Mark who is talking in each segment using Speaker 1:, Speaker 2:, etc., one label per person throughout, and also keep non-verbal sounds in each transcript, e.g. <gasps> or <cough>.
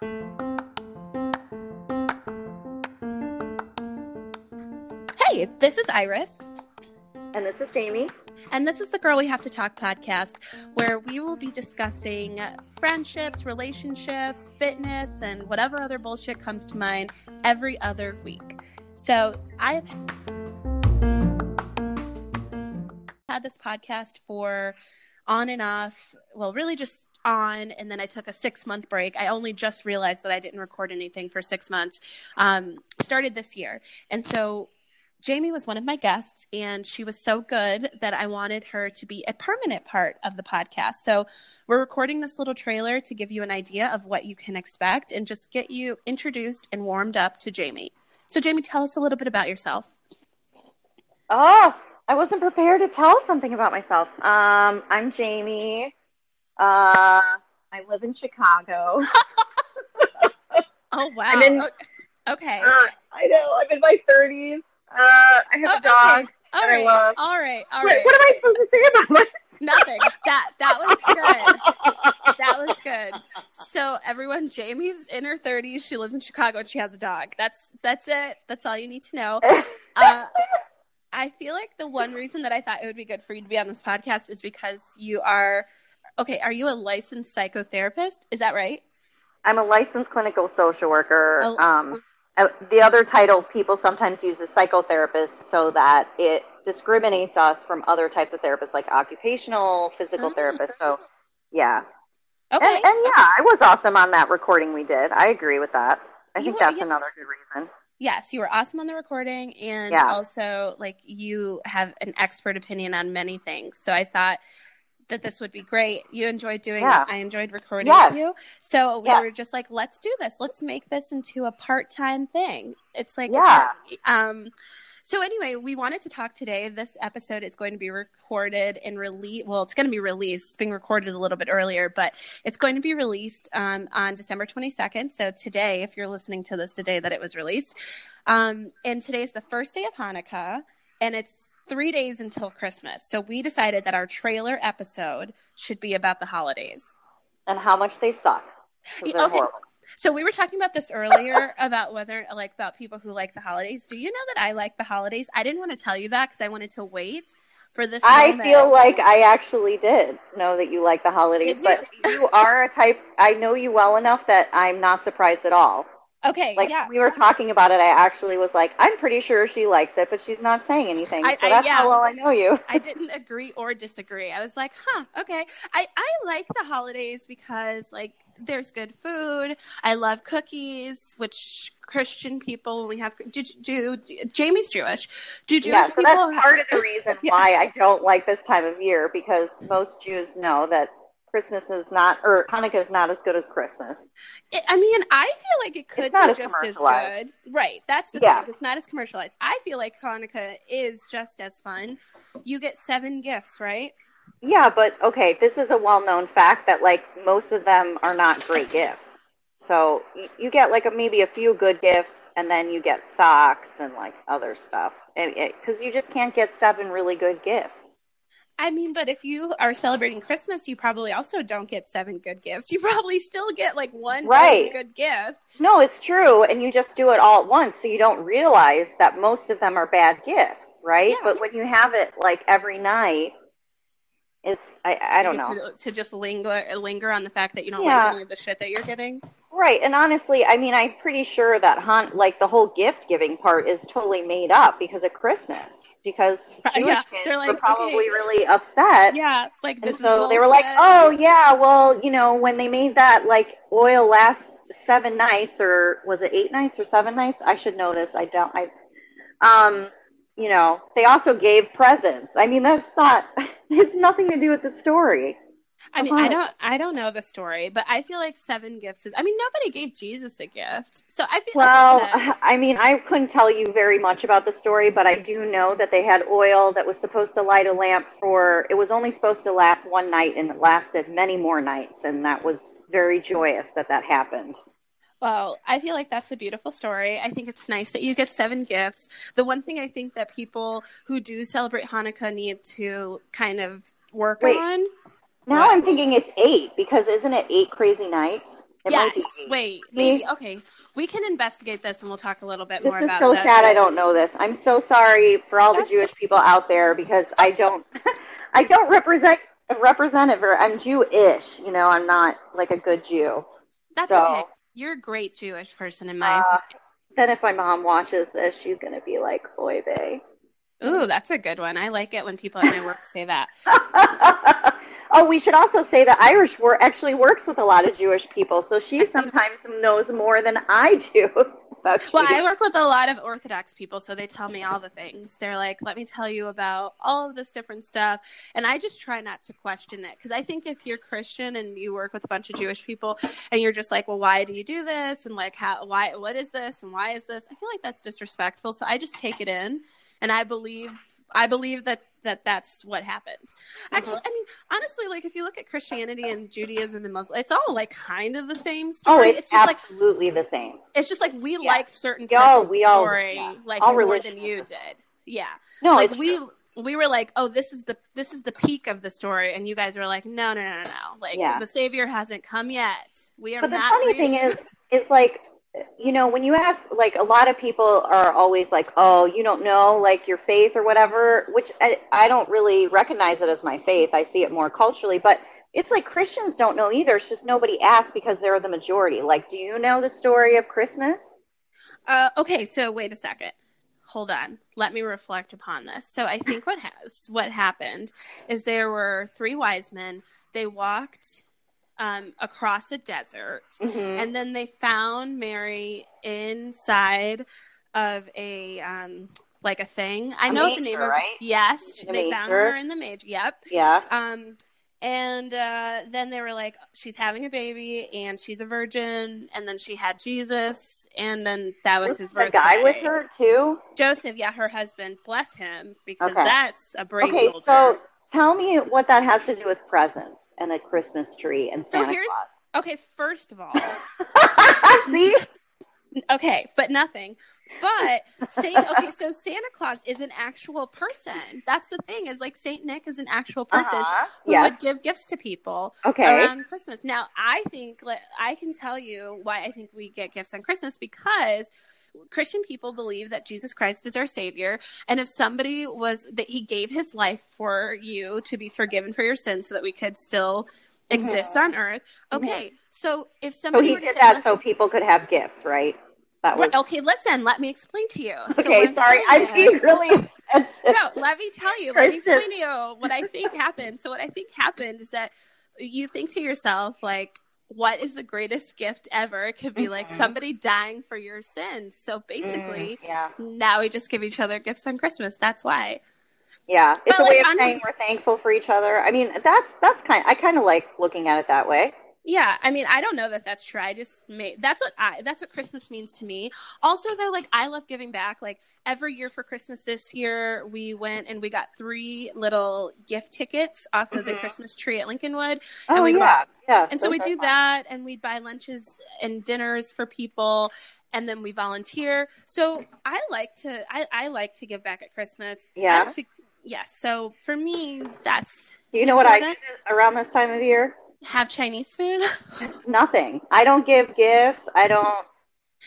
Speaker 1: Hey, this is Iris.
Speaker 2: And this is Jamie.
Speaker 1: And this is the Girl We Have to Talk podcast, where we will be discussing friendships, relationships, fitness, and whatever other bullshit comes to mind every other week. So I've had this podcast for on and off, well, really just on, and then I took a six month break. I only just realized that I didn't record anything for six months. Um, started this year. And so Jamie was one of my guests, and she was so good that I wanted her to be a permanent part of the podcast. So, we're recording this little trailer to give you an idea of what you can expect and just get you introduced and warmed up to Jamie. So, Jamie, tell us a little bit about yourself.
Speaker 2: Oh, I wasn't prepared to tell something about myself. Um, I'm Jamie. Uh, I live in Chicago. <laughs>
Speaker 1: oh, wow.
Speaker 2: In,
Speaker 1: okay.
Speaker 2: Uh, I know. I'm in my 30s. Uh, I have
Speaker 1: Oh,
Speaker 2: a dog.
Speaker 1: okay. All right. All right. All
Speaker 2: What,
Speaker 1: right.
Speaker 2: what am I supposed to say about myself?
Speaker 1: Nothing. That that was <laughs> good. That was good. So everyone, Jamie's in her thirties. She lives in Chicago and she has a dog. That's that's it. That's all you need to know. <laughs> Uh, I feel like the one reason that I thought it would be good for you to be on this podcast is because you are okay. Are you a licensed psychotherapist? Is that right?
Speaker 2: I'm a licensed clinical social worker.
Speaker 1: Oh.
Speaker 2: Um, uh, the other title people sometimes use is psychotherapist so that it discriminates us from other types of therapists like occupational, physical
Speaker 1: Oh.
Speaker 2: therapists. So, yeah.
Speaker 1: Okay.
Speaker 2: And, and yeah, I was awesome on that recording we did. I agree with that. I
Speaker 1: You
Speaker 2: think
Speaker 1: were-
Speaker 2: that's
Speaker 1: yes.
Speaker 2: another good reason.
Speaker 1: Yes, you were awesome on the recording, and
Speaker 2: Yeah.
Speaker 1: also like you have an expert opinion on many things. So I thought that this would be great. You enjoyed doing
Speaker 2: Yeah.
Speaker 1: it. I enjoyed recording
Speaker 2: Yes.
Speaker 1: you. So we
Speaker 2: Yes.
Speaker 1: were just like, let's do this. Let's make this into a part-time thing. It's like
Speaker 2: Yeah.
Speaker 1: um so anyway, we wanted to talk today. This episode is going to be recorded and released. Well, it's going to be released. It's being recorded a little bit earlier, but it's going to be released um, on December 22nd. So today, if you're listening to this today that it was released, um, and today is the first day of Hanukkah, and it's three days until Christmas. So we decided that our trailer episode should be about the holidays.
Speaker 2: And how much they suck.
Speaker 1: Okay.
Speaker 2: horrible.
Speaker 1: So we were talking about this earlier <laughs> about whether like about people who like the holidays. Do you know that I like the holidays? I didn't want to tell you that because I wanted to wait for this.
Speaker 2: I feel like I actually did know that you like the holidays,
Speaker 1: Did
Speaker 2: but you are a type. I know you well enough that I'm not surprised at all.
Speaker 1: Okay,
Speaker 2: Like
Speaker 1: yeah.
Speaker 2: we were talking about it, I actually was like, I'm pretty sure she likes it, but she's not saying anything.
Speaker 1: I-
Speaker 2: so
Speaker 1: I-
Speaker 2: that's
Speaker 1: yeah.
Speaker 2: how well I know you.
Speaker 1: I didn't <laughs> agree or disagree. I was like, huh, okay. I, I like the holidays because like there's good food. I love cookies, which Christian people we have do, do Jamie's Jewish. Do Jewish
Speaker 2: Yeah, so
Speaker 1: people
Speaker 2: that's
Speaker 1: have-
Speaker 2: part of the <laughs> reason
Speaker 1: Yeah.
Speaker 2: why I don't like this time of year because most Jews know that Christmas is not, or Hanukkah is not as good as Christmas.
Speaker 1: It, I mean, I feel like it could be
Speaker 2: as
Speaker 1: just as good. Right. That's the
Speaker 2: Yeah.
Speaker 1: thing. It's not as commercialized. I feel like Hanukkah is just as fun. You get seven gifts, right?
Speaker 2: Yeah, but okay, this is a well-known fact that like most of them are not great gifts. So you, you get like a, maybe a few good gifts, and then you get socks and like other stuff, because eh, you just can't get seven really good gifts.
Speaker 1: I mean, but if you are celebrating Christmas, you probably also don't get seven good gifts. You probably still get like one
Speaker 2: Right.
Speaker 1: good gift.
Speaker 2: No, it's true, and you just do it all at once, so you don't realize that most of them are bad gifts, right?
Speaker 1: Yeah.
Speaker 2: But when you have it like every night, it's I I don't know.
Speaker 1: To, to just linger linger on the fact that you don't
Speaker 2: Yeah.
Speaker 1: like any of the shit that you're getting.
Speaker 2: Right, and honestly, I mean, I'm pretty sure that Han, like the whole gift giving part is totally made up because of Christmas. Because <laughs> Jewish
Speaker 1: yeah,
Speaker 2: kids
Speaker 1: they're
Speaker 2: were
Speaker 1: like,
Speaker 2: probably
Speaker 1: okay.
Speaker 2: really upset,
Speaker 1: Yeah, like this
Speaker 2: and
Speaker 1: is
Speaker 2: so they were like, "Oh yeah, well, you know, when they made that like oil last seven nights, or was it eight nights or seven nights? I should know this. I don't. I, um, you know, they also gave presents. I mean, that's not. <laughs> It's nothing to do with the story.
Speaker 1: I mean, I
Speaker 2: uh-huh.
Speaker 1: don't, I don't know the story, but I feel like seven gifts is. I mean, nobody gave Jesus a gift, so I feel
Speaker 2: Well,
Speaker 1: like <laughs> that-
Speaker 2: I mean, I couldn't tell you very much about the story, but I do know that they had oil that was supposed to light a lamp for. It was only supposed to last one night, and it lasted many more nights, and that was very joyous that that happened.
Speaker 1: Well, I feel like that's a beautiful story. I think it's nice that you get seven gifts. The one thing I think that people who do celebrate Hanukkah need to kind of work
Speaker 2: Wait.
Speaker 1: on.
Speaker 2: Now? I'm thinking it's eight because isn't it eight crazy nights? It
Speaker 1: yes.
Speaker 2: might be eight.
Speaker 1: Wait. Maybe. Okay. We can investigate this, and we'll talk a little bit
Speaker 2: This
Speaker 1: more
Speaker 2: is
Speaker 1: about
Speaker 2: so
Speaker 1: that.
Speaker 2: sad I don't know this. I'm so sorry for all the Jewish people out there because I don't <laughs> I don't represent represent it I'm Jewish, you know, I'm not like a good Jew.
Speaker 1: That's
Speaker 2: So-
Speaker 1: okay. You're a great Jewish person in my.
Speaker 2: Uh, then if my mom watches this, she's gonna be like, Oy vey.
Speaker 1: Ooh, that's a good one. I like it when people at my work say that. <laughs>
Speaker 2: oh, we should also say that Iris wor- actually works with a lot of Jewish people, so she sometimes knows more than I do. <laughs>
Speaker 1: Well, I work with a lot of Orthodox people, so they tell me all the things. They're like, let me tell you about all of this different stuff. And I just try not to question it. Because I think if you're Christian and you work with a bunch of Jewish people and you're just like, well, why do you do this? And like, how, why, what is this? And why is this? I feel like that's disrespectful. So I just take it in and I believe, I believe that that that's what happened. Actually,
Speaker 2: Uh-huh.
Speaker 1: I mean, honestly, like if you look at Christianity and Judaism and Muslim, it's all like kind of the same story.
Speaker 2: Oh, it's,
Speaker 1: just like
Speaker 2: absolutely the same.
Speaker 1: it's just like we
Speaker 2: Yeah.
Speaker 1: like certain parts of
Speaker 2: we all-
Speaker 1: story
Speaker 2: yeah.
Speaker 1: like
Speaker 2: All
Speaker 1: more than you did. Yeah,
Speaker 2: No,
Speaker 1: like
Speaker 2: it's
Speaker 1: we
Speaker 2: true.
Speaker 1: we were like, oh, this is the this is the peak of the story, and you guys were like, no, no, no, no, no. Like
Speaker 2: Yeah.
Speaker 1: the savior hasn't come yet. We are
Speaker 2: But the
Speaker 1: not.
Speaker 2: funny
Speaker 1: reached-
Speaker 2: thing is, is like, you know, when you ask, like, a lot of people are always like, oh, you don't know, like, your faith or whatever, which I, I don't really recognize it as my faith. I see it more culturally, but it's like Christians don't know either. It's just nobody asks because they're the majority. Like, do you know the story of Christmas?
Speaker 1: Uh, okay, so wait a second. Hold on. Let me reflect upon this. So I think what has what happened is there were three wise men. They walked um, across a desert,
Speaker 2: Mm-hmm.
Speaker 1: and then they found Mary inside of a um, like a thing. I
Speaker 2: A
Speaker 1: know the
Speaker 2: manger,
Speaker 1: name of
Speaker 2: right?
Speaker 1: yes.
Speaker 2: A
Speaker 1: they found her in the manger. Yep.
Speaker 2: yeah.
Speaker 1: Um, and uh, then they were like, she's having a baby, and she's a virgin, and then she had Jesus, and then that was his
Speaker 2: the
Speaker 1: birthday.
Speaker 2: guy with her, too?
Speaker 1: Joseph, yeah, her husband. Bless him, because
Speaker 2: Okay.
Speaker 1: that's a brave
Speaker 2: Okay,
Speaker 1: soldier.
Speaker 2: so tell me what that has to do with presents and a Christmas tree and
Speaker 1: So
Speaker 2: Santa
Speaker 1: here's- okay, first of all, <laughs>
Speaker 2: See?
Speaker 1: okay, but nothing. But Saint, okay, so Santa Claus is an actual person. That's the thing is like Saint Nick is an actual person
Speaker 2: Uh-huh.
Speaker 1: who
Speaker 2: Yes.
Speaker 1: would give gifts to people.
Speaker 2: Okay.
Speaker 1: around Christmas. Now, I think like, I can tell you why I think we get gifts on Christmas because Christian people believe that Jesus Christ is our savior and if somebody was that he gave his life for you to be forgiven for your sins so that we could still mm-hmm. exist on earth. Mm-hmm. Okay. So if
Speaker 2: So
Speaker 1: somebody
Speaker 2: he
Speaker 1: were to
Speaker 2: did
Speaker 1: say,
Speaker 2: that
Speaker 1: "Listen,
Speaker 2: so people could have gifts, right? That was
Speaker 1: okay, listen, let me explain to you. So
Speaker 2: okay.
Speaker 1: I'm
Speaker 2: Sorry, I'm being really. <laughs>
Speaker 1: no, <laughs> let me tell you. Let me explain to you what I think happened. So what I think happened is that you think to yourself, like, what is the greatest gift ever? It could be like
Speaker 2: Mhm.
Speaker 1: somebody dying for your sins. So basically,
Speaker 2: Mm, yeah,
Speaker 1: now we just give each other gifts on Christmas. That's why.
Speaker 2: yeah. It's
Speaker 1: But,
Speaker 2: a way of
Speaker 1: honestly-
Speaker 2: saying we're thankful for each other. I mean, that's that's kind. I kind of like looking at it that way.
Speaker 1: Yeah, I mean, I don't know that that's true. I just made that's what I that's what Christmas means to me. Also, though, like I love giving back. Like every year for Christmas this year, we went and we got three little gift tickets off of the
Speaker 2: Mhm.
Speaker 1: Christmas tree at Lincolnwood.
Speaker 2: Oh
Speaker 1: we
Speaker 2: yeah,
Speaker 1: bought-
Speaker 2: yeah.
Speaker 1: And so we do
Speaker 2: fun.
Speaker 1: that and we'd buy lunches and dinners for people and then we volunteer. So I like to I, I like to give back at Christmas.
Speaker 2: Yeah.
Speaker 1: like to, yes. So for me, that's
Speaker 2: Do you know what I do around this time of year?
Speaker 1: Have Chinese food. <laughs>
Speaker 2: Nothing. I don't give gifts. I don't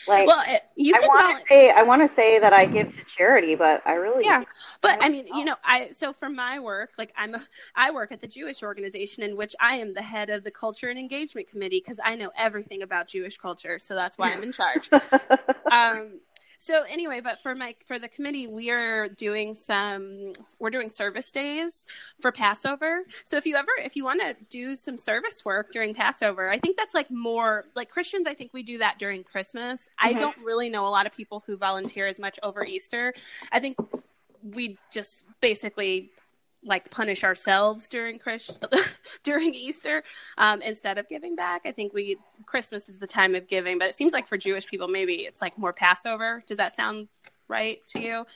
Speaker 2: like.
Speaker 1: well, you
Speaker 2: I
Speaker 1: can
Speaker 2: want to say I want to say that I give to charity, but I really
Speaker 1: Yeah, but I mean,
Speaker 2: Oh.
Speaker 1: you know, I so for my work, like I'm, a, I work at the Jewish organization in which I am the head of the culture and engagement committee because I know everything about Jewish culture, so that's why I'm in charge. <laughs> um, so anyway, but for my for the committee, we are doing some we're doing service days for Passover. So if you ever if you want to do some service work during Passover, I think that's like more like Christians. I think we do that during Christmas. I
Speaker 2: Mhm.
Speaker 1: don't really know a lot of people who volunteer as much over Easter. I think we just basically like punish ourselves during Chris <laughs> during Easter um, instead of giving back. I think we Christmas is the time of giving, but it seems like for Jewish people maybe it's like more Passover. Does that sound right to you?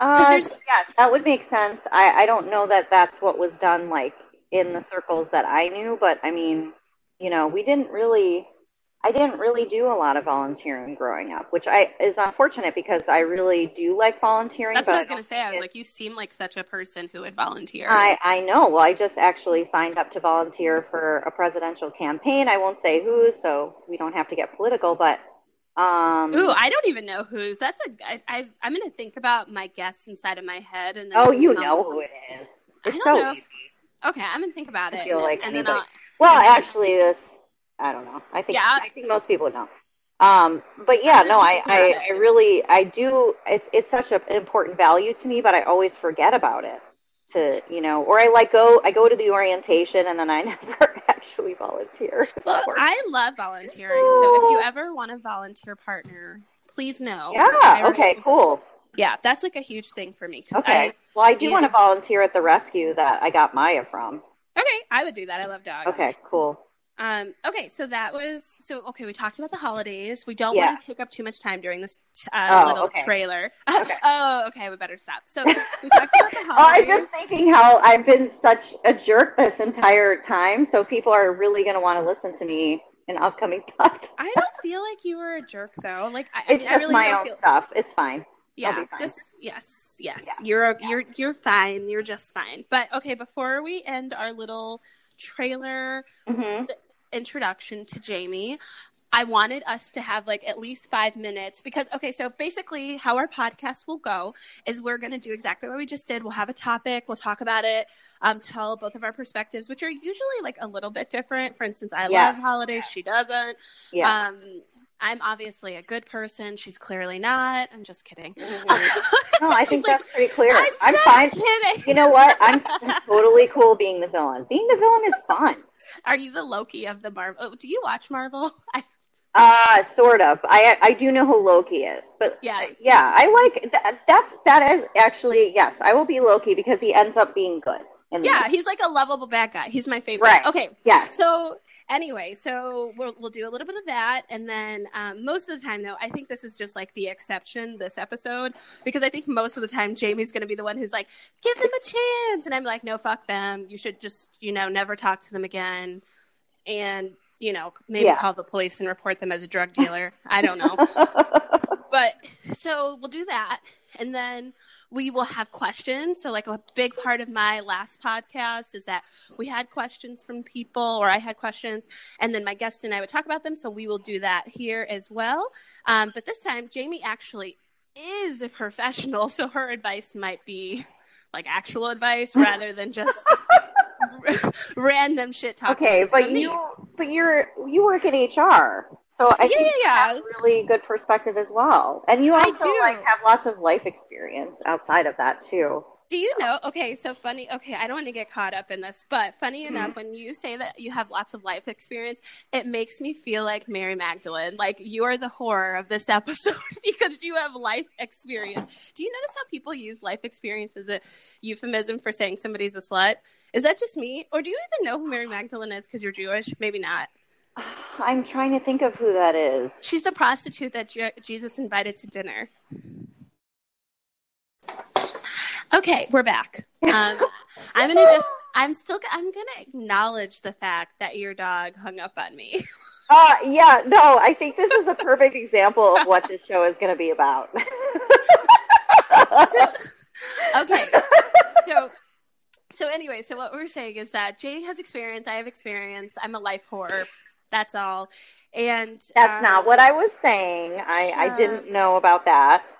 Speaker 2: Uh, yes, that would make sense. I, I don't know that that's what was done like in the circles that I knew, but I mean, you know, we didn't really I didn't really do a lot of volunteering growing up, which I is unfortunate because I really do like volunteering.
Speaker 1: That's what I was going to say. I was like, you seem like such a person who would volunteer.
Speaker 2: I, I know. Well, I just actually signed up to volunteer for a presidential campaign. I won't say who, so we don't have to get political. But um,
Speaker 1: Ooh, I don't even know who's. That's a. I, I I'm going to think about my guess inside of my head, and then
Speaker 2: oh,
Speaker 1: you
Speaker 2: know who it is.
Speaker 1: I don't
Speaker 2: so
Speaker 1: know.
Speaker 2: easy.
Speaker 1: Okay, I'm going to think about
Speaker 2: I
Speaker 1: it.
Speaker 2: feel
Speaker 1: and,
Speaker 2: like
Speaker 1: and
Speaker 2: anybody-. Well, actually, this I don't know. I think
Speaker 1: Yeah.
Speaker 2: I think most people know. Um, but yeah, no, I, I, I really I do. It's it's such an important value to me, but I always forget about it. To you know, or I like go I go to the orientation and then I <laughs> never actually volunteer. <laughs>
Speaker 1: Well, I love volunteering. So if you ever want a volunteer partner, please know.
Speaker 2: yeah. Okay. Cool.
Speaker 1: Yeah, that's like a huge thing for me.
Speaker 2: Okay. well, I do
Speaker 1: yeah.
Speaker 2: want to volunteer at the rescue that I got Maya from.
Speaker 1: Okay, I would do that. I love dogs.
Speaker 2: Okay. Cool.
Speaker 1: Um, okay, so that was so. Okay, we talked about the holidays. We don't
Speaker 2: Yeah.
Speaker 1: want to take up too much time during this uh,
Speaker 2: Oh,
Speaker 1: little
Speaker 2: okay.
Speaker 1: trailer. <laughs>
Speaker 2: Okay.
Speaker 1: oh, okay, we better stop. So we talked about the
Speaker 2: Oh, I'm just thinking how I've been such a jerk this entire time, so people are really going to want to listen to me in upcoming <laughs> podcasts.
Speaker 1: I don't feel like you were a jerk though. Like I, I
Speaker 2: It's
Speaker 1: I
Speaker 2: just
Speaker 1: really
Speaker 2: my own
Speaker 1: feel.
Speaker 2: stuff. It's fine.
Speaker 1: Yeah,
Speaker 2: fine.
Speaker 1: just yes, yes.
Speaker 2: Yeah.
Speaker 1: You're o- you're you're fine. You're just fine. But okay, before we end our little trailer
Speaker 2: hmm
Speaker 1: introduction to Jamie, I wanted us to have like at least five minutes because, okay, so basically, how our podcast will go is we're going to do exactly what we just did. We'll have a topic, we'll talk about it, um, tell both of our perspectives, which are usually like a little bit different. For instance, I
Speaker 2: Yeah.
Speaker 1: love holidays, she doesn't.
Speaker 2: Yeah.
Speaker 1: Um, I'm obviously a good person. She's clearly not. I'm just kidding. <laughs>
Speaker 2: Mhm. No, I think
Speaker 1: like,
Speaker 2: that's pretty clear.
Speaker 1: I'm,
Speaker 2: I'm
Speaker 1: just
Speaker 2: fine.
Speaker 1: kidding.
Speaker 2: You know what? I'm, I'm totally cool being the villain. Being the villain is fun.
Speaker 1: Are you the Loki of the Marvel? Oh, do you watch Marvel? <laughs> I,
Speaker 2: Uh, sort of. I I do know who Loki is, but
Speaker 1: Yeah.
Speaker 2: yeah, I like that. That's that is actually yes. I will be Loki because he ends up being good. In
Speaker 1: yeah, he's like a lovable bad guy. He's my favorite.
Speaker 2: Right.
Speaker 1: Okay,
Speaker 2: Yeah.
Speaker 1: So anyway, so we'll we'll do a little bit of that, and then um, most of the time, though, I think this is just like the exception this episode because I think most of the time Jamie's going to be the one who's like, "Give them a chance," and I'm like, "No, fuck them. You should just you know never talk to them again," and you know maybe
Speaker 2: Yeah.
Speaker 1: call the police and report them as a drug dealer. I don't know, <laughs> but so we'll do that, and then we will have questions. So, like a big part of my last podcast is that we had questions from people, or I had questions, and then my guest and I would talk about them. So, we will do that here as well. Um, but this time, Jamie actually is a professional, so her advice might be like actual advice rather than just <laughs> random shit talking.
Speaker 2: okay, but
Speaker 1: me.
Speaker 2: you but you're you work in HR, so I
Speaker 1: Yeah,
Speaker 2: think
Speaker 1: yeah, yeah.
Speaker 2: really good perspective as well, and you also
Speaker 1: do.
Speaker 2: like have lots of life experience outside of that too.
Speaker 1: Do you know? Okay, so funny. Okay, I don't want to get caught up in this, but funny
Speaker 2: Mm-hmm.
Speaker 1: enough, when you say that you have lots of life experience, it makes me feel like Mary Magdalene. Like you are the horror of this <laughs> episode because you have life experience. Do you notice how people use life experience as a euphemism for saying somebody's a slut? Is that just me, or do you even know who Mary Magdalene is because you're Jewish? Maybe not.
Speaker 2: I'm trying to think of who that is.
Speaker 1: She's the prostitute that Je- Jesus invited to dinner. Okay, we're back. Um, I'm gonna just. I'm still. I'm gonna acknowledge the fact that your dog hung up on me. <laughs>
Speaker 2: Uh, yeah, no, I think this is a perfect example of what this show is going to be about. <laughs>
Speaker 1: okay, so. So anyway, so what we're saying is that Jay has experience, I have experience. I'm a life whore. That's all. And
Speaker 2: That's
Speaker 1: um,
Speaker 2: not what I was saying. I, I didn't know about that. <laughs>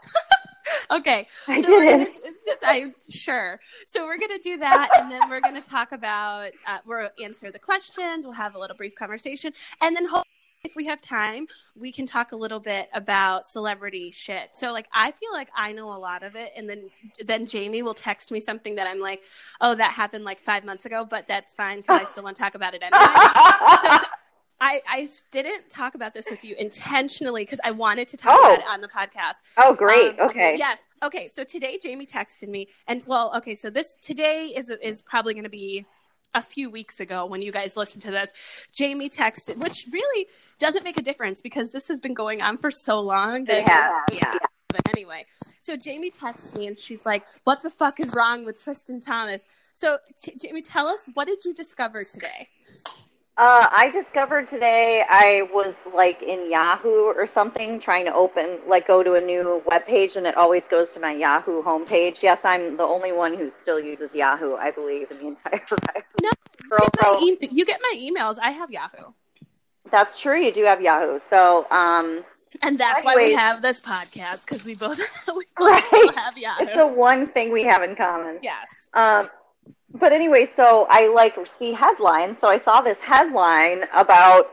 Speaker 1: Okay,
Speaker 2: I
Speaker 1: so we're gonna
Speaker 2: didn't.
Speaker 1: do, I sure. So we're gonna do that, and then we're gonna talk about. Uh, we'll answer the questions. We'll have a little brief conversation, and then hopefully, if we have time, we can talk a little bit about celebrity shit. So like, I feel like I know a lot of it, and then then Jamie will text me something that I'm like, oh, that happened like five months ago, but that's fine because I <laughs> still want to talk about it anyway. <laughs> I, I didn't talk about this with you intentionally because I wanted to talk
Speaker 2: Oh.
Speaker 1: about it on the podcast.
Speaker 2: oh, great.
Speaker 1: Um,
Speaker 2: okay.
Speaker 1: Yes. Okay. So today Jamie texted me, and well, okay. So this today is is probably going to be a few weeks ago when you guys listen to this. Jamie texted, which really doesn't make a difference because this has been going on for so long that
Speaker 2: has, yeah.
Speaker 1: But anyway, so Jamie texts me and she's like, "What the fuck is wrong with Tristan Thomas?" So t- Jamie, tell us what did you discover today?
Speaker 2: Uh, I discovered today I was like in Yahoo or something trying to open, like go to a new web page and it always goes to my Yahoo homepage. Yes, I'm the only one who still uses Yahoo, I believe, in the <laughs> entire
Speaker 1: No,
Speaker 2: Girl,
Speaker 1: Get my e- you get my emails. I have Yahoo.
Speaker 2: That's true, you do have Yahoo. So, um,
Speaker 1: And that's why we have this podcast because we both <laughs> we both
Speaker 2: Right.
Speaker 1: still have Yahoo.
Speaker 2: it's the one thing we have in common.
Speaker 1: yes.
Speaker 2: Um, but anyway, so I like see headlines. So I saw this headline about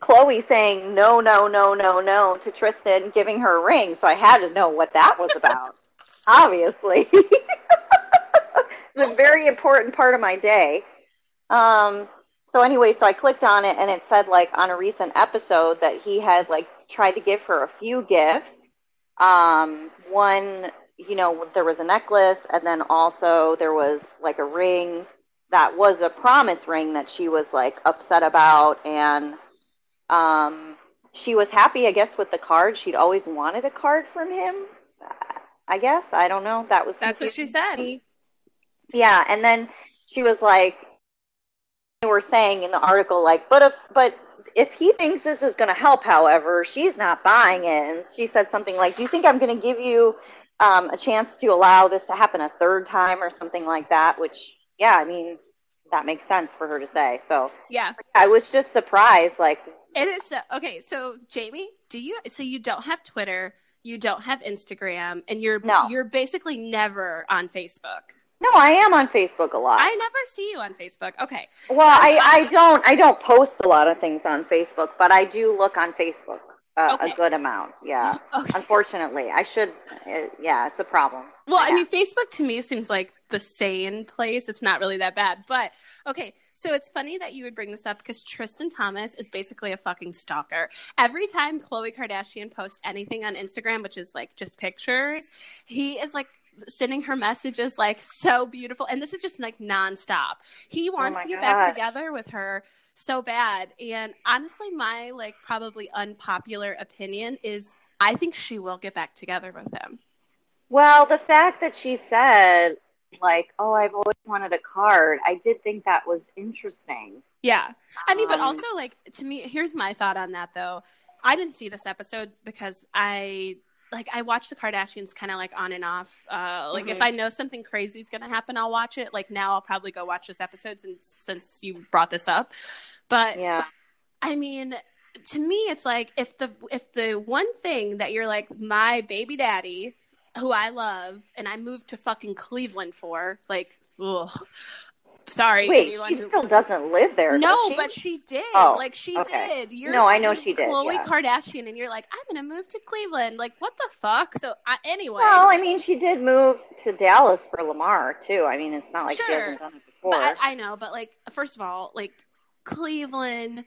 Speaker 2: Khloe saying no, no, no, no, no to Tristan, giving her a ring. So I had to know what that was about. <laughs> Obviously, <laughs> it's a very important part of my day. Um, so anyway, so I clicked on it, and it said like on a recent episode that he had like tried to give her a few gifts. Um, one you know, there was a necklace, and then also there was like a ring that was a promise ring that she was like upset about, and um, she was happy, I guess, with the card. She'd always wanted a card from him. I guess I don't know. That was
Speaker 1: That's what she said.
Speaker 2: Yeah, and then she was like, they were saying in the article, like, but if but if he thinks this is going to help, however, she's not buying it. And she said something like, "Do you think I'm going to give you um, a chance to allow this to happen a third time or something like that?" Which, yeah, I mean, that makes sense for her to say. So
Speaker 1: Yeah.
Speaker 2: I was just surprised, like,
Speaker 1: It is so, okay. So Jamie, do you? So you don't have Twitter, you don't have Instagram, and you're
Speaker 2: No.
Speaker 1: you're basically never on Facebook.
Speaker 2: no, I am on Facebook a lot.
Speaker 1: I never see you on Facebook. Okay.
Speaker 2: well, I, I don't I don't post a lot of things on Facebook, but I do look on Facebook uh,
Speaker 1: Okay.
Speaker 2: a good amount. Yeah. <laughs>
Speaker 1: Okay.
Speaker 2: Unfortunately, I should. Uh, yeah, it's a problem.
Speaker 1: Well, I
Speaker 2: Yeah.
Speaker 1: mean, Facebook to me seems like the sane place. It's not really that bad. But okay, so it's funny that you would bring this up because Tristan Thomas is basically a fucking stalker. Every time Khloe Kardashian posts anything on Instagram, which is like just pictures, he is like sending her messages like so beautiful. And this is just like nonstop. He wants
Speaker 2: Oh
Speaker 1: to get back together with her so bad. And honestly, my like probably unpopular opinion is I think she will get back together with him.
Speaker 2: Well, the fact that she said, like, oh, I've always wanted a card, I did think that was interesting.
Speaker 1: Yeah. I mean, but
Speaker 2: Um,
Speaker 1: also, like, to me, here's my thought on that, though. I didn't see this episode because I, like, I watch the Kardashians kind of like on and off. Uh, like, if
Speaker 2: Mhm.
Speaker 1: I know something crazy is going to happen, I'll watch it. Like, now I'll probably go watch this episode since, since you brought this up. But
Speaker 2: Yeah.
Speaker 1: I mean, to me, it's like if the if the one thing that you're like my baby daddy, who I love, and I moved to fucking Cleveland for, like, ugh. Sorry,
Speaker 2: Wait, she
Speaker 1: who-
Speaker 2: still doesn't live there.
Speaker 1: no,
Speaker 2: she?
Speaker 1: but she did.
Speaker 2: Oh,
Speaker 1: like she
Speaker 2: okay.
Speaker 1: did. You're
Speaker 2: No, I know she did,
Speaker 1: Khloe
Speaker 2: yeah.
Speaker 1: Kardashian, and you're like, I'm gonna move to Cleveland. Like, what the fuck? So I, anyway,
Speaker 2: Well, I mean, she did move to Dallas for Lamar too. I mean, it's not like she hasn't done it before.
Speaker 1: but I, I know. But like, first of all, like Cleveland,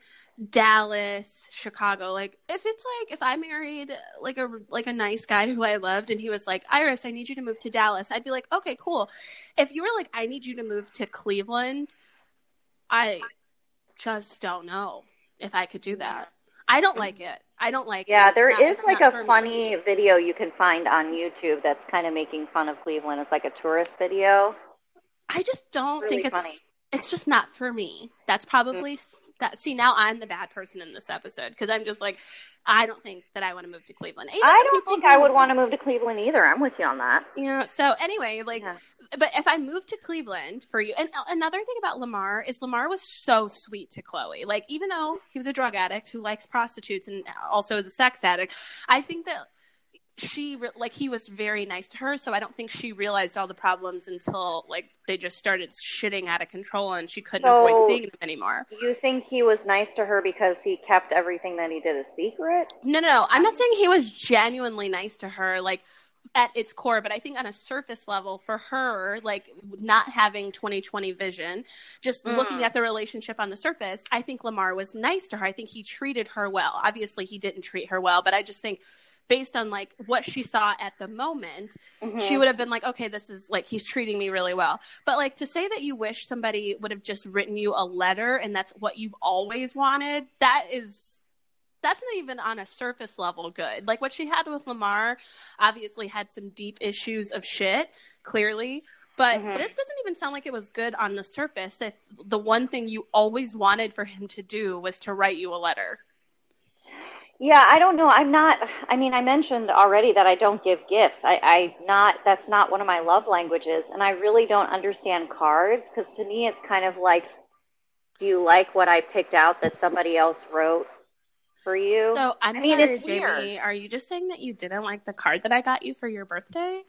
Speaker 1: Dallas, Chicago. Like, if it's like if I married like a like a nice guy who I loved, and he was like, Iris, I need you to move to Dallas. I'd be like, okay, cool. If you were like, I need you to move to Cleveland, I just don't know if I could do that. I don't like it. I don't like
Speaker 2: yeah,
Speaker 1: it.
Speaker 2: there
Speaker 1: Not-
Speaker 2: is like a
Speaker 1: for me.
Speaker 2: funny video you can find on YouTube that's kind of making fun of Cleveland. It's like a tourist video.
Speaker 1: I just don't
Speaker 2: Really
Speaker 1: think it's
Speaker 2: funny.
Speaker 1: it's just not for me. That's probably mm. s that. See, now I'm the bad person in this episode because I'm just like, I don't think that I want to move to Cleveland. Even
Speaker 2: I don't think
Speaker 1: who-
Speaker 2: I would want to move to Cleveland either. I'm with you on that.
Speaker 1: Yeah. So anyway, like,
Speaker 2: Yeah.
Speaker 1: but if I moved to Cleveland for you, and another thing about Lamar is Lamar was so sweet to Khloe. Like, even though he was a drug addict who likes prostitutes and also is a sex addict, I think that she re- like he was very nice to her. So I don't think she realized all the problems until like they just started shitting out of control and she couldn't
Speaker 2: So-
Speaker 1: avoid seeing them anymore.
Speaker 2: You think he was nice to her because he kept everything that he did a secret?
Speaker 1: No, no, no. I'm not saying he was genuinely nice to her, like at its core, but I think on a surface level, for her, like not having 2020 vision, just
Speaker 2: Mm.
Speaker 1: looking at the relationship on the surface, I think Lamar was nice to her. I think he treated her well. Obviously, he didn't treat her well, but I just think based on like what she saw at the moment,
Speaker 2: Mhm.
Speaker 1: she would have been like, okay, this is like he's treating me really well. But like to say that you wish somebody would have just written you a letter and that's what you've always wanted, that is that's not even on a surface level good. Like what she had with Lamar obviously had some deep issues of shit, clearly. But
Speaker 2: Mhm.
Speaker 1: this doesn't even sound like it was good on the surface. If the one thing you always wanted for him to do was to write you a letter.
Speaker 2: Yeah, I don't know. I'm not. I mean, I mentioned already that I don't give gifts. I, I not. That's not one of my love languages, and I really don't understand cards because to me, it's kind of like, do you like what I picked out that somebody else wrote for you?
Speaker 1: So I'm
Speaker 2: I mean,
Speaker 1: sorry,
Speaker 2: it's
Speaker 1: Jamie.
Speaker 2: weird.
Speaker 1: Are you just saying that you didn't like the card that I got you for your birthday?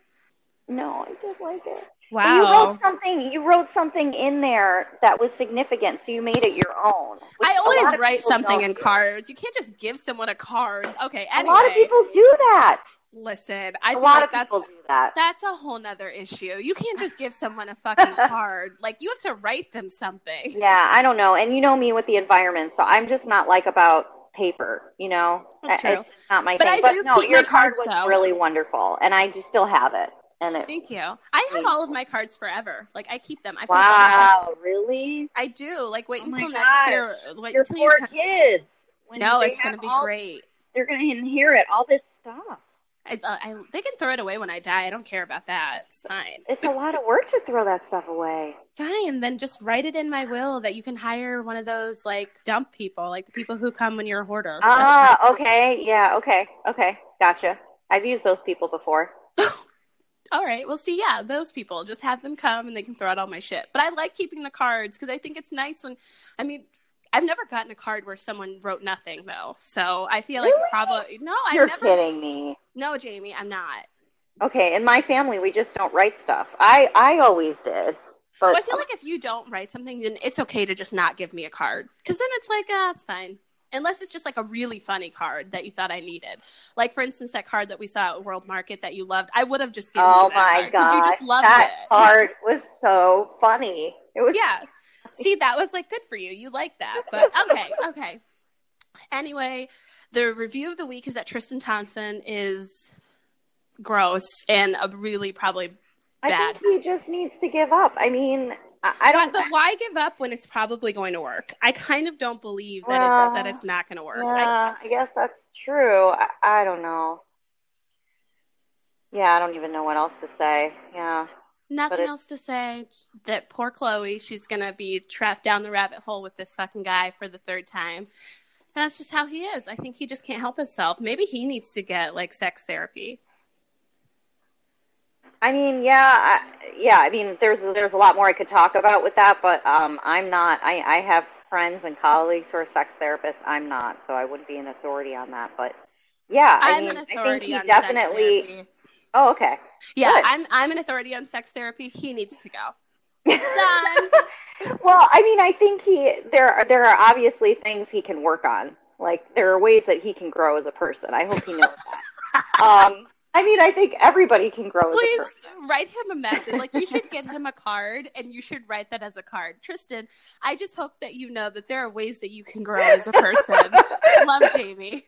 Speaker 2: no, I did like it.
Speaker 1: Wow.
Speaker 2: you wrote something. You wrote something in there that was significant, so you made it your own.
Speaker 1: I always write something in
Speaker 2: do.
Speaker 1: cards. You can't just give someone a card. Okay,
Speaker 2: A lot of people do that.
Speaker 1: Listen, I
Speaker 2: A lot
Speaker 1: like
Speaker 2: of
Speaker 1: that's
Speaker 2: people do that.
Speaker 1: that's a whole nother issue. You can't just give someone a fucking <laughs> card. Like you have to write them something.
Speaker 2: Yeah, I don't know. And you know me with the environment, so I'm just not like about paper, you know?
Speaker 1: That's
Speaker 2: I-
Speaker 1: true.
Speaker 2: It's not my
Speaker 1: But
Speaker 2: thing.
Speaker 1: I do
Speaker 2: but no,
Speaker 1: keep
Speaker 2: your card
Speaker 1: cards,
Speaker 2: was
Speaker 1: though.
Speaker 2: really wonderful, and I just still have it. And it,
Speaker 1: Thank you. I have all of my cards forever. Like I keep them. I
Speaker 2: wow, really?
Speaker 1: I do. Like wait
Speaker 2: Oh
Speaker 1: until next
Speaker 2: gosh.
Speaker 1: year. Wait
Speaker 2: Your
Speaker 1: till
Speaker 2: poor
Speaker 1: you
Speaker 2: kids. When
Speaker 1: No, it's going to be
Speaker 2: all-
Speaker 1: great.
Speaker 2: They're going to inherit all this stuff.
Speaker 1: I, uh, I, they can throw it away when I die. I don't care about that. It's fine.
Speaker 2: It's a lot of work to throw that stuff away.
Speaker 1: Fine. Then just write it in my will that you can hire one of those like dump people, like the people who come when you're a hoarder.
Speaker 2: Ah, okay. Yeah, okay. Okay. Gotcha. I've used those people before.
Speaker 1: All right. Well, see, yeah, those people just have them come and they can throw out all my shit. But I like keeping the cards because I think it's nice when, I mean, I've never gotten a card where someone wrote nothing though. So I feel like
Speaker 2: Really?
Speaker 1: probably no, I've
Speaker 2: You're
Speaker 1: never.
Speaker 2: kidding me.
Speaker 1: No, Jamie, I'm not.
Speaker 2: Okay, in my family, we just don't write stuff. I I always did, but
Speaker 1: Well, I feel like if you don't write something, then it's okay to just not give me a card because then it's like, ah, it's fine. Unless it's just like a really funny card that you thought I needed. Like, for instance, that card that we saw at World Market that you loved. I would have just given
Speaker 2: oh
Speaker 1: you that
Speaker 2: my god,
Speaker 1: you just loved
Speaker 2: that
Speaker 1: it.
Speaker 2: card was so funny. It was
Speaker 1: yeah. See, that was like good for you. You like that. But <laughs> okay, okay. Anyway, the review of the week is that Tristan Thompson is gross and a really probably Bad.
Speaker 2: I think he just needs to give up. I mean, I, I don't.
Speaker 1: but why give up when it's probably going to work? I kind of don't believe that it's that uh, it's not going to work. I,
Speaker 2: yeah, I guess that's true. I, I don't know. Yeah, I don't even know what else to say. Yeah.
Speaker 1: nothing else to say. That poor Khloe, she's going to be trapped down the rabbit hole with this fucking guy for the third time. And that's just how he is. I think he just can't help himself. Maybe he needs to get like sex therapy.
Speaker 2: I mean, yeah, I, yeah. I mean, there's there's a lot more I could talk about with that, but um, I'm not. I I have friends and colleagues who are sex therapists. I'm not, so I wouldn't be an authority on that. But yeah, I
Speaker 1: I'm
Speaker 2: mean,
Speaker 1: an
Speaker 2: I think
Speaker 1: authority
Speaker 2: he
Speaker 1: on
Speaker 2: definitely.
Speaker 1: sex therapy.
Speaker 2: Oh, okay.
Speaker 1: Yeah,
Speaker 2: Good.
Speaker 1: I'm I'm an authority on sex therapy. He needs to go. <laughs> Done.
Speaker 2: well, I mean, I think he there are there are obviously things he can work on. Like there are ways that he can grow as a person. I hope he knows that. <laughs> um, I mean, I think everybody can grow
Speaker 1: Please write him a <laughs> message. Like you should get him a card and you should write that as a card. Tristan, I just hope that you know that there are ways that you can grow as a person. <laughs> Love Jamie.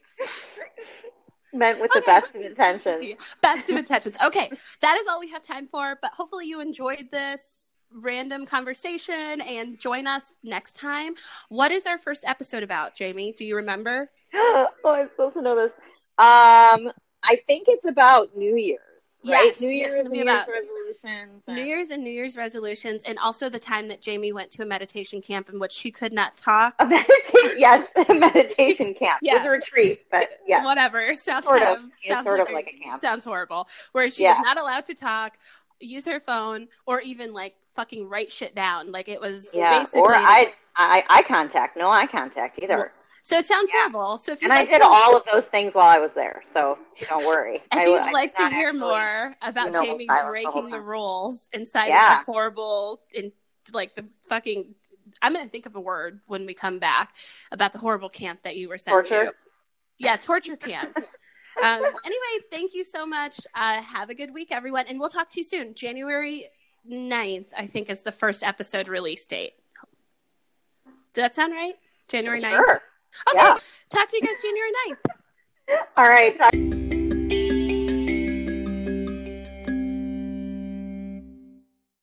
Speaker 2: Meant with the best of intentions.
Speaker 1: Best of intentions. Okay, that is all we have time for, but hopefully you enjoyed this random conversation and join us next time. What is our first episode about, Jamie? Do you remember? <gasps>
Speaker 2: oh, I'm supposed to know this. Um, I think it's about New Year's, right?
Speaker 1: Yes,
Speaker 2: New Year's, New Year's
Speaker 1: about-
Speaker 2: resolutions. and-
Speaker 1: New Year's and New Year's resolutions, and also the time that Jamie went to a meditation camp in which she could not talk.
Speaker 2: A meditation, yes, <laughs> a meditation camp. It was
Speaker 1: Yeah.
Speaker 2: a retreat, but <laughs> yes.
Speaker 1: Whatever. <laughs> Sounds
Speaker 2: Sort of.
Speaker 1: sounds
Speaker 2: sort of like a camp.
Speaker 1: Sounds horrible. Where she
Speaker 2: Yeah.
Speaker 1: was not allowed to talk, use her phone, or even like fucking write shit down. Like it was
Speaker 2: Yeah,
Speaker 1: basically.
Speaker 2: or eye, eye, eye contact. No eye contact either.
Speaker 1: So it sounds
Speaker 2: Yeah.
Speaker 1: horrible. So if you
Speaker 2: and I did
Speaker 1: to,
Speaker 2: all of those things while I was there, so don't worry. <laughs>
Speaker 1: If
Speaker 2: I,
Speaker 1: you'd
Speaker 2: I
Speaker 1: like
Speaker 2: did
Speaker 1: to hear more about Jamie
Speaker 2: the
Speaker 1: breaking
Speaker 2: whole
Speaker 1: the, rules inside
Speaker 2: Yeah.
Speaker 1: of the horrible and like the fucking. I'm gonna think of a word when we come back about the horrible camp that you were sent
Speaker 2: Torture?
Speaker 1: to. Yeah, torture camp. <laughs> um, anyway, thank you so much. Uh, have a good week, everyone, and we'll talk to you soon. January 9th, I think, is the first episode release date. Does that sound right? January 9th? Okay.
Speaker 2: Yeah.
Speaker 1: Talk to you guys January 9th.
Speaker 2: All right. Talk-